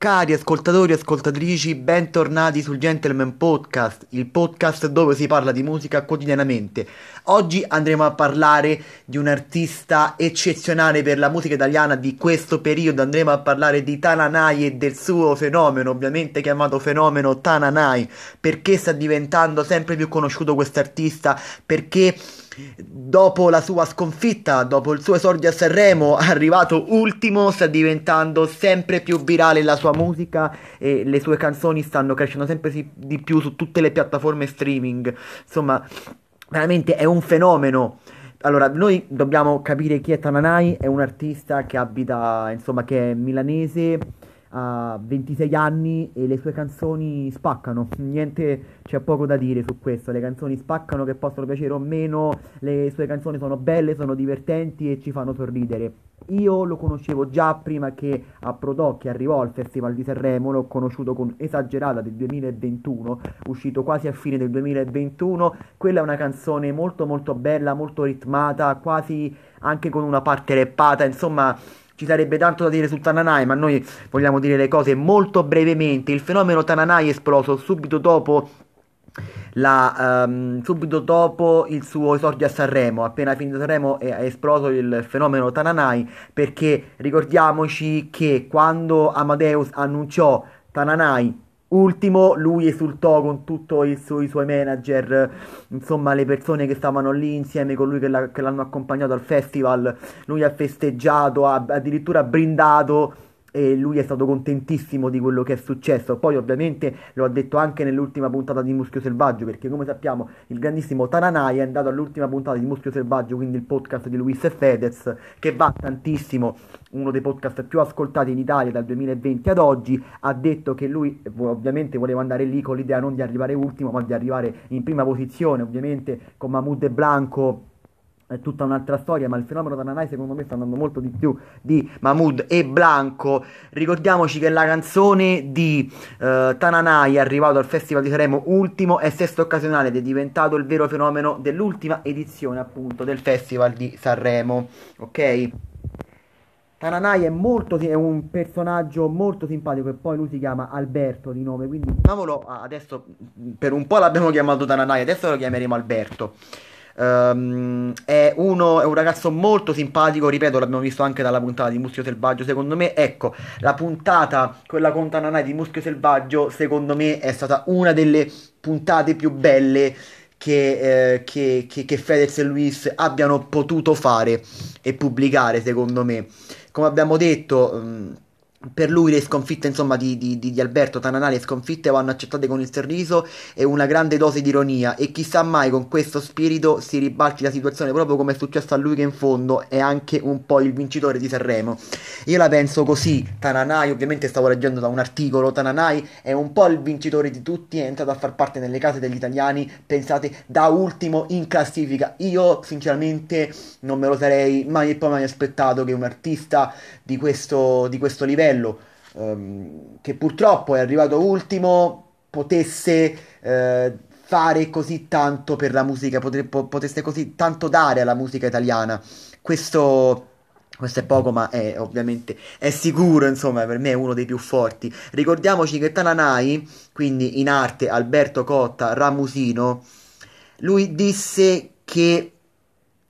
Cari ascoltatori e ascoltatrici, bentornati sul Gentleman Podcast, il podcast dove si parla di musica quotidianamente. Oggi andremo a parlare di un artista eccezionale per la musica italiana di questo periodo, andremo a parlare di Tananai e del suo fenomeno, ovviamente chiamato fenomeno Tananai, perché sta diventando sempre più conosciuto questo artista, perché dopo la sua sconfitta, dopo il suo esordio a Sanremo, arrivato ultimo, sta diventando sempre più virale la sua musica e le sue canzoni stanno crescendo sempre di più su tutte le piattaforme streaming. Insomma, veramente è un fenomeno. Allora, noi dobbiamo capire chi è Tananai, è un artista che abita, insomma, che è milanese ha 26 anni e le sue canzoni spaccano, niente, c'è poco da dire su questo, le canzoni spaccano che possono piacere o meno, le sue canzoni sono belle, sono divertenti e ci fanno sorridere. Io lo conoscevo già prima che approdò, che arrivò al Festival di Sanremo, l'ho conosciuto con Esagerata del 2021, uscito quasi a fine del 2021, quella è una canzone molto molto bella, molto ritmata, quasi anche con una parte rappata, insomma ci sarebbe tanto da dire su Tananai, ma noi vogliamo dire le cose molto brevemente. Il fenomeno Tananai è esploso subito dopo la, um, subito dopo il suo esordio a Sanremo, appena finito Sanremo è, è esploso il fenomeno Tananai perché ricordiamoci che quando Amadeus annunciò Tananai Ultimo, lui esultò con tutti i, i suoi manager, insomma le persone che stavano lì insieme con lui che, la- che l'hanno accompagnato al festival. Lui ha festeggiato, ha addirittura brindato e lui è stato contentissimo di quello che è successo. Poi, ovviamente, lo ha detto anche nell'ultima puntata di Muschio Selvaggio, perché come sappiamo, il grandissimo Taranai è andato all'ultima puntata di Muschio Selvaggio, quindi il podcast di Luis e Fedez, che va tantissimo, uno dei podcast più ascoltati in Italia dal 2020 ad oggi. Ha detto che lui, ovviamente, voleva andare lì con l'idea non di arrivare ultimo, ma di arrivare in prima posizione, ovviamente, con Mahmoud e Blanco è tutta un'altra storia, ma il fenomeno Tananai secondo me sta andando molto di più di Mahmood e Blanco. Ricordiamoci che la canzone di uh, Tananai è arrivato al Festival di Sanremo ultimo e sesto occasionale ed è diventato il vero fenomeno dell'ultima edizione appunto del Festival di Sanremo, ok? Tananai è, molto, è un personaggio molto simpatico e poi lui si chiama Alberto di nome, quindi chiamiamolo adesso per un po' l'abbiamo chiamato Tananai, adesso lo chiameremo Alberto. Um, è, uno, è un ragazzo molto simpatico, ripeto, l'abbiamo visto anche dalla puntata di Muschio Selvaggio. Secondo me, ecco, la puntata, quella con Tananai di Muschio Selvaggio, secondo me è stata una delle puntate più belle che, eh, che, che, che Fedez e Luis abbiano potuto fare e pubblicare, secondo me. Come abbiamo detto. Um, per lui le sconfitte insomma di, di, di, Alberto Tananai le sconfitte vanno accettate con il sorriso e una grande dose di ironia. E chissà mai con questo spirito si ribalti la situazione proprio come è successo a lui che in fondo è anche un po' il vincitore di Sanremo. Io la penso così. Tananai ovviamente stavo leggendo da un articolo Tananai è un po' il vincitore di tutti è entrato a far parte nelle case degli italiani pensate da ultimo in classifica. Io sinceramente non me lo sarei mai e poi mai aspettato che un artista di questo, di questo livello livello, ehm, che purtroppo è arrivato ultimo, potesse eh, fare così tanto per la musica, potre, potesse così tanto dare alla musica italiana. Questo questo è poco, ma è ovviamente è sicuro, insomma, per me è uno dei più forti. Ricordiamoci che Tananai, quindi in arte Alberto Cotta Ramusino, lui disse che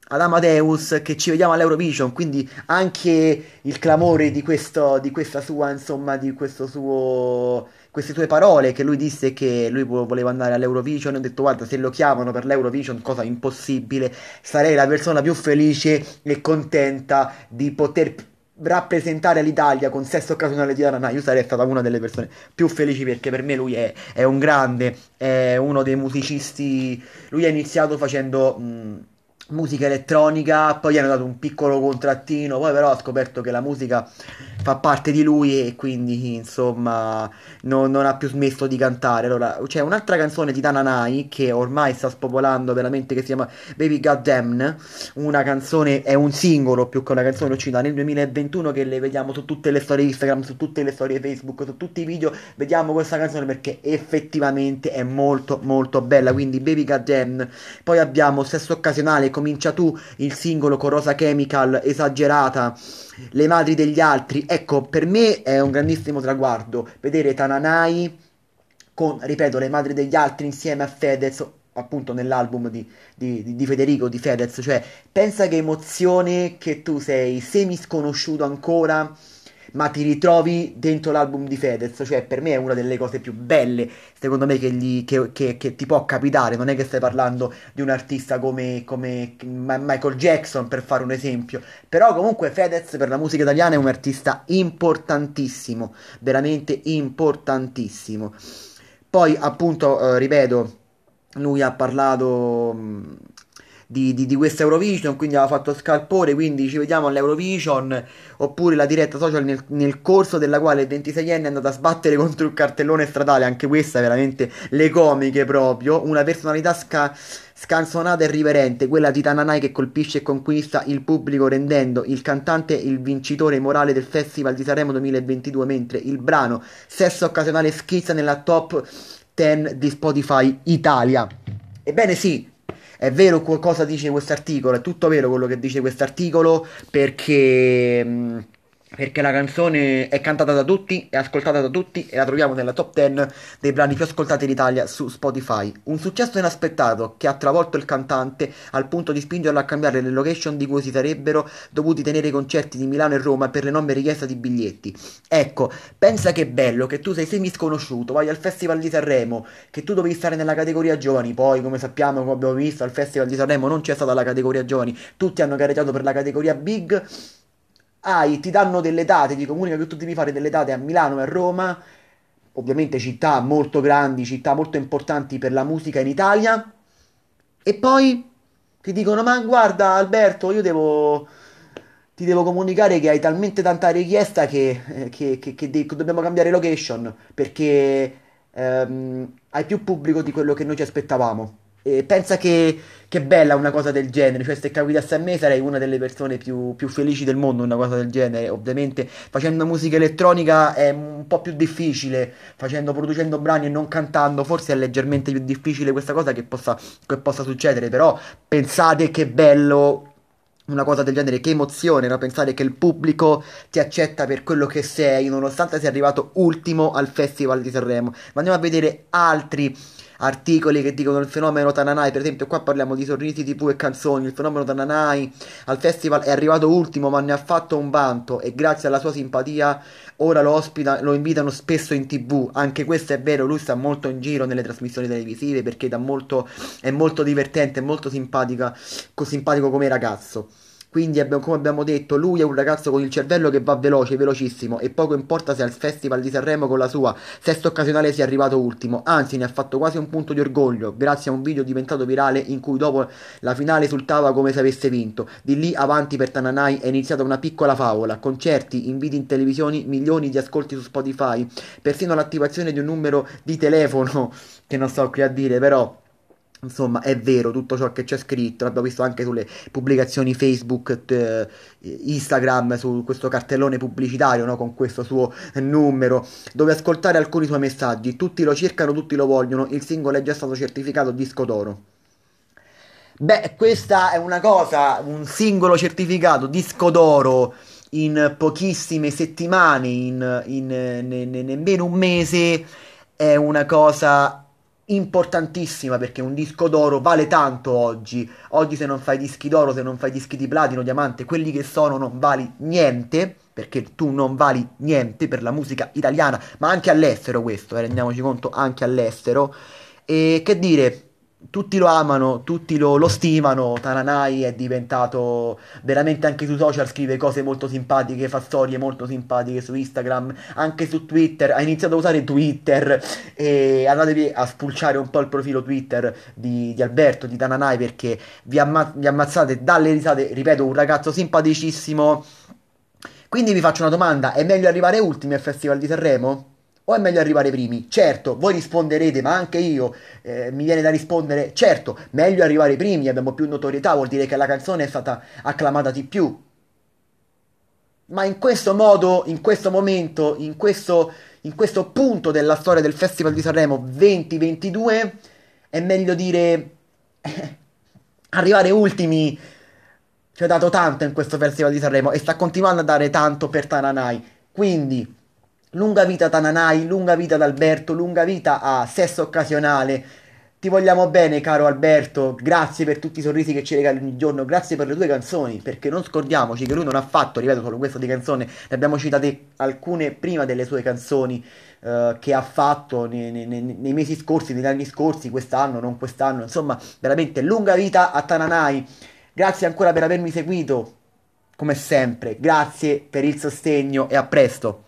ad Amadeus che ci vediamo all'Eurovision, quindi anche il clamore di, questo, di questa sua, insomma, di questo suo queste sue parole che lui disse che lui voleva andare all'Eurovision ho detto guarda se lo chiamano per l'Eurovision cosa impossibile. Sarei la persona più felice e contenta di poter rappresentare l'Italia con sesto occasionale di Arana io sarei stata una delle persone più felici perché per me lui è, è un grande è uno dei musicisti lui ha iniziato facendo mh, musica elettronica, poi gli hanno dato un piccolo contrattino, poi però ha scoperto che la musica fa parte di lui e quindi insomma non, non ha più smesso di cantare. Allora c'è un'altra canzone di Tananai che ormai sta spopolando veramente che si chiama Baby Goddamn, una canzone, è un singolo più che una canzone uscita nel 2021 che le vediamo su tutte le storie Instagram, su tutte le storie Facebook, su tutti i video, vediamo questa canzone perché effettivamente è molto molto bella, quindi Baby Goddamn. Poi abbiamo Sesso Occasionale comincia tu il singolo con Rosa Chemical esagerata, Le madri degli altri, ecco, per me è un grandissimo traguardo vedere Tananai con, ripeto, le madri degli altri insieme a Fedez, appunto nell'album di, di, di, Federico, di Fedez, cioè pensa che emozione che tu sei semi sconosciuto ancora ma ti ritrovi dentro l'album di Fedez, cioè per me è una delle cose più belle, secondo me, che, gli, che, che, che ti può capitare, non è che stai parlando di un artista come, come, Michael Jackson, per fare un esempio, però comunque Fedez per la musica italiana è un artista importantissimo, veramente importantissimo. Poi appunto, eh, ripeto, lui ha parlato... Mh, di, di, di questa Eurovision, quindi aveva fatto scalpore, quindi ci vediamo all'Eurovision, oppure la diretta social nel, nel corso della quale il 26enne è andato a sbattere contro il cartellone stradale, anche questa veramente le comiche proprio, una personalità sca scanzonata e riverente, quella di Tananai che colpisce e conquista il pubblico rendendo il cantante il vincitore morale del Festival di Sanremo 2022, mentre il brano Sesso Occasionale schizza nella top 10 di Spotify Italia. Ebbene sì, è vero cosa dice questo articolo, è tutto vero quello che dice questo articolo perché... Mh, perché la canzone è cantata da tutti, è ascoltata da tutti e la troviamo nella top 10 dei brani più ascoltati in Italia su Spotify. Un successo inaspettato che ha travolto il cantante al punto di spingerlo a cambiare le location di cui si sarebbero dovuti tenere i concerti di Milano e Roma per l'enorme richiesta di biglietti. Ecco, pensa che bello che tu sei semi sconosciuto, vai al Festival di Sanremo, che tu dovevi stare nella categoria giovani, poi come sappiamo, come abbiamo visto, al Festival di Sanremo non c'è stata la categoria giovani, tutti hanno gareggiato per la categoria big hai, ti danno delle date, ti comunicano che tu devi fare delle date a Milano e a Roma, ovviamente città molto grandi, città molto importanti per la musica in Italia, e poi ti dicono, ma guarda Alberto, io devo, ti devo comunicare che hai talmente tanta richiesta che, eh, che, che, che dobbiamo cambiare location, perché ehm, hai più pubblico di quello che noi ci aspettavamo. E pensa che, che bella una cosa del genere, cioè se capitasse a me sarei una delle persone più, più, felici del mondo una cosa del genere, ovviamente facendo musica elettronica è un po' più difficile, facendo, producendo brani e non cantando forse è leggermente più difficile questa cosa che possa, che possa succedere, però pensate che bello una cosa del genere, che emozione, no? Pensare che il pubblico ti accetta per quello che sei, nonostante sia arrivato ultimo al Festival di Sanremo. Ma andiamo a vedere altri articoli che dicono il fenomeno Tananai, per esempio qua parliamo di sorrisi tv e canzoni, il fenomeno Tananai al festival è arrivato ultimo ma ne ha fatto un vanto e grazie alla sua simpatia ora lo, ospita, lo invitano spesso in tv, anche questo è vero, lui sta molto in giro nelle trasmissioni televisive perché molto, è molto divertente, è molto simpatica, simpatico come ragazzo. Quindi, abbiamo, come abbiamo detto, lui è un ragazzo con il cervello che va veloce, velocissimo, e poco importa se al Festival di Sanremo con la sua sesta occasionale sia arrivato ultimo, anzi ne ha fatto quasi un punto di orgoglio, grazie a un video diventato virale in cui dopo la finale esultava come se avesse vinto. Di lì avanti per Tananai è iniziata una piccola favola, concerti, inviti in televisione, milioni di ascolti su Spotify, persino l'attivazione di un numero di telefono, che non sto qui a dire, però Insomma, è vero tutto ciò che c'è scritto, l'abbiamo visto anche sulle pubblicazioni Facebook, t- Instagram, su questo cartellone pubblicitario no? con questo suo numero, dove ascoltare alcuni suoi messaggi. Tutti lo cercano, tutti lo vogliono, il singolo è già stato certificato disco d'oro. Beh, questa è una cosa, un singolo certificato disco d'oro in pochissime settimane, in, in, in, in nemmeno un mese, è una cosa importantissima perché un disco d'oro vale tanto oggi. Oggi se non fai dischi d'oro, se non fai dischi di platino, diamante, quelli che sono non vali niente, perché tu non vali niente per la musica italiana, ma anche all'estero questo, eh, rendiamoci conto, anche all'estero. E che dire, tutti lo amano, tutti lo, lo, stimano. Tananai è diventato veramente anche sui social, scrive cose molto simpatiche, fa storie molto simpatiche su Instagram, anche su Twitter. Ha iniziato a usare Twitter e andatevi a spulciare un po' il profilo Twitter di, di Alberto, di Tananai, perché vi, amma- vi ammazzate dalle risate. Ripeto, un ragazzo simpaticissimo. Quindi vi faccio una domanda: è meglio arrivare ultimi al Festival di Sanremo? O è meglio arrivare primi? Certo, voi risponderete, ma anche io eh, mi viene da rispondere, certo, meglio arrivare primi, abbiamo più notorietà, vuol dire che la canzone è stata acclamata di più. Ma in questo modo, in questo momento, in questo, in questo punto della storia del Festival di Sanremo 2022, è meglio dire eh, arrivare ultimi ci ha dato tanto in questo Festival di Sanremo e sta continuando a dare tanto per Tananai Quindi, lunga vita a Tananai, lunga vita ad Alberto, lunga vita a Sesso Occasionale. Ti vogliamo bene, caro Alberto. Grazie per tutti i sorrisi che ci regali ogni giorno. Grazie per le tue canzoni. Perché non scordiamoci che lui non ha fatto, ripeto, solo questo di canzone. Ne abbiamo citate alcune prima delle sue canzoni eh, che ha fatto nei, nei, nei, mesi scorsi, negli anni scorsi, quest'anno, non quest'anno. Insomma, veramente lunga vita a Tananai. Grazie ancora per avermi seguito. Come sempre, grazie per il sostegno e a presto.